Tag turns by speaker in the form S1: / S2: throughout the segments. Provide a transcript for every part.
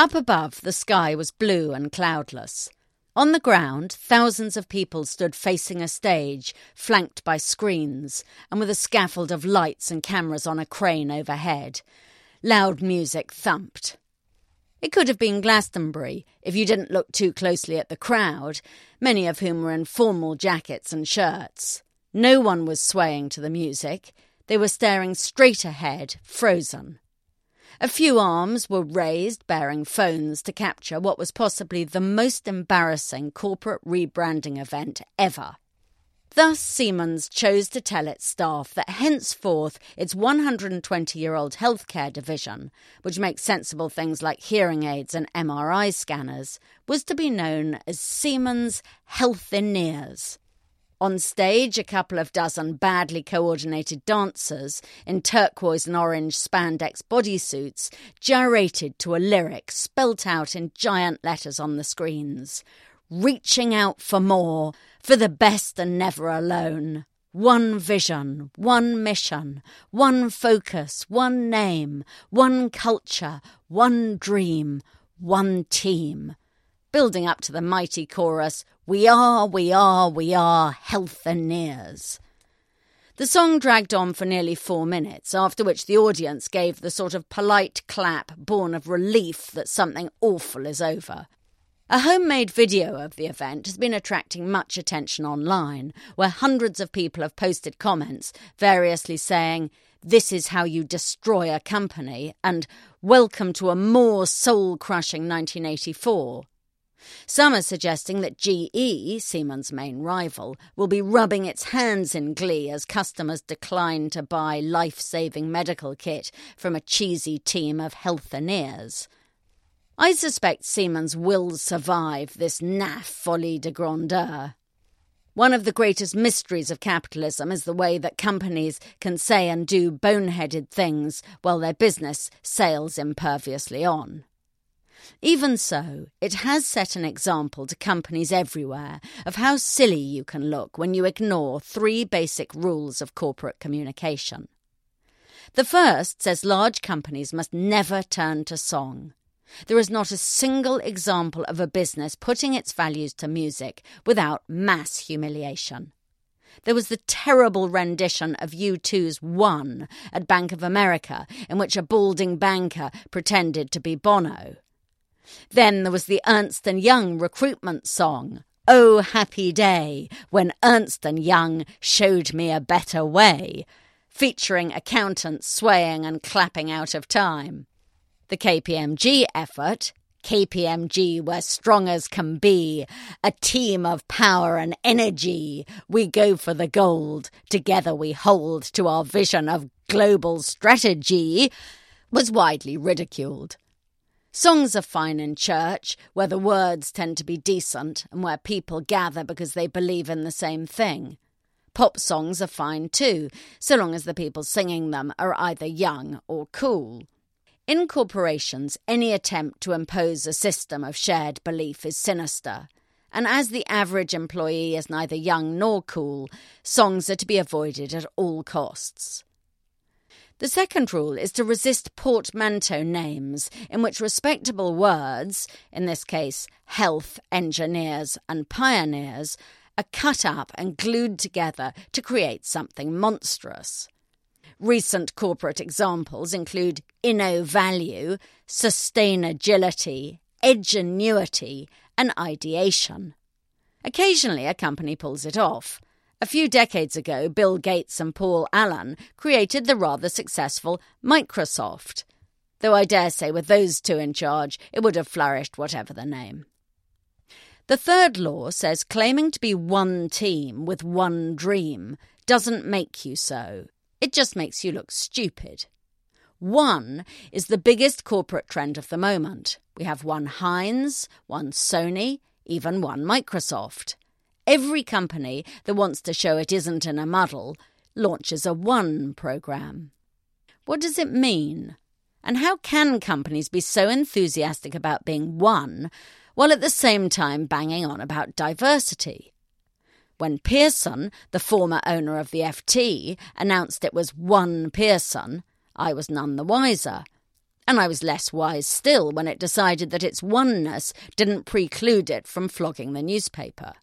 S1: Up above, the sky was blue and cloudless. On the ground, thousands of people stood facing a stage, flanked by screens, and with a scaffold of lights and cameras on a crane overhead. Loud music thumped. It could have been Glastonbury if you didn't look too closely at the crowd, many of whom were in formal jackets and shirts. No one was swaying to the music. They were staring straight ahead, frozen. A few arms were raised bearing phones to capture what was possibly the most embarrassing corporate rebranding event ever. Thus, Siemens chose to tell its staff that henceforth its 120 year old healthcare division, which makes sensible things like hearing aids and MRI scanners, was to be known as Siemens Healthineers. On stage, a couple of dozen badly coordinated dancers in turquoise and orange spandex bodysuits gyrated to a lyric spelt out in giant letters on the screens Reaching out for more, for the best and never alone. One vision, one mission, one focus, one name, one culture, one dream, one team building up to the mighty chorus, We are, we are, we are Healthineers. The song dragged on for nearly four minutes, after which the audience gave the sort of polite clap born of relief that something awful is over. A homemade video of the event has been attracting much attention online, where hundreds of people have posted comments variously saying, This is how you destroy a company, and Welcome to a more soul crushing 1984. Some are suggesting that GE, Siemens' main rival, will be rubbing its hands in glee as customers decline to buy life saving medical kit from a cheesy team of healthineers. I suspect Siemens will survive this naff folie de grandeur. One of the greatest mysteries of capitalism is the way that companies can say and do boneheaded things while their business sails imperviously on. Even so, it has set an example to companies everywhere of how silly you can look when you ignore three basic rules of corporate communication. The first says large companies must never turn to song. There is not a single example of a business putting its values to music without mass humiliation. There was the terrible rendition of U2's One at Bank of America, in which a balding banker pretended to be Bono. Then there was the Ernst and Young recruitment song, Oh Happy Day, when Ernst Young showed me a better way, featuring accountants swaying and clapping out of time. The KPMG effort, KPMG, we're strong as can be, a team of power and energy. We go for the gold, together we hold to our vision of global strategy, was widely ridiculed. Songs are fine in church, where the words tend to be decent and where people gather because they believe in the same thing. Pop songs are fine too, so long as the people singing them are either young or cool. In corporations, any attempt to impose a system of shared belief is sinister. And as the average employee is neither young nor cool, songs are to be avoided at all costs. The second rule is to resist portmanteau names in which respectable words, in this case health, engineers, and pioneers, are cut up and glued together to create something monstrous. Recent corporate examples include InnoValue, sustainagility, edgenuity, and ideation. Occasionally, a company pulls it off. A few decades ago, Bill Gates and Paul Allen created the rather successful Microsoft. Though I dare say, with those two in charge, it would have flourished whatever the name. The third law says claiming to be one team with one dream doesn't make you so. It just makes you look stupid. One is the biggest corporate trend of the moment. We have one Heinz, one Sony, even one Microsoft. Every company that wants to show it isn't in a muddle launches a one program. What does it mean? And how can companies be so enthusiastic about being one while at the same time banging on about diversity? When Pearson, the former owner of the FT, announced it was one Pearson, I was none the wiser. And I was less wise still when it decided that its oneness didn't preclude it from flogging the newspaper.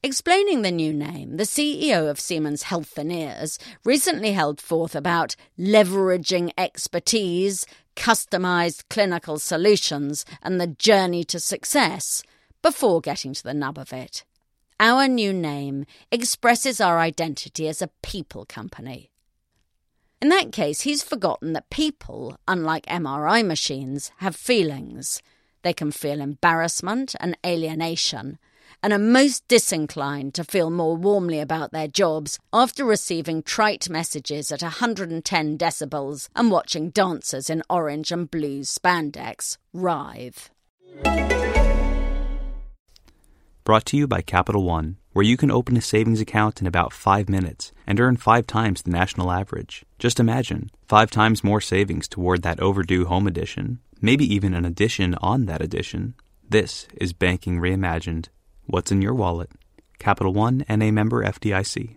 S1: Explaining the new name, the CEO of Siemens Healthineers recently held forth about leveraging expertise, customized clinical solutions, and the journey to success before getting to the nub of it. Our new name expresses our identity as a people company. In that case, he's forgotten that people, unlike MRI machines, have feelings. They can feel embarrassment and alienation, and are most disinclined to feel more warmly about their jobs after receiving trite messages at 110 decibels and watching dancers in orange and blue spandex writhe.
S2: Brought to you by Capital One, where you can open a savings account in about five minutes and earn five times the national average. Just imagine five times more savings toward that overdue home edition, maybe even an addition on that edition. This is Banking Reimagined. What's in your wallet? Capital One and a member FDIC.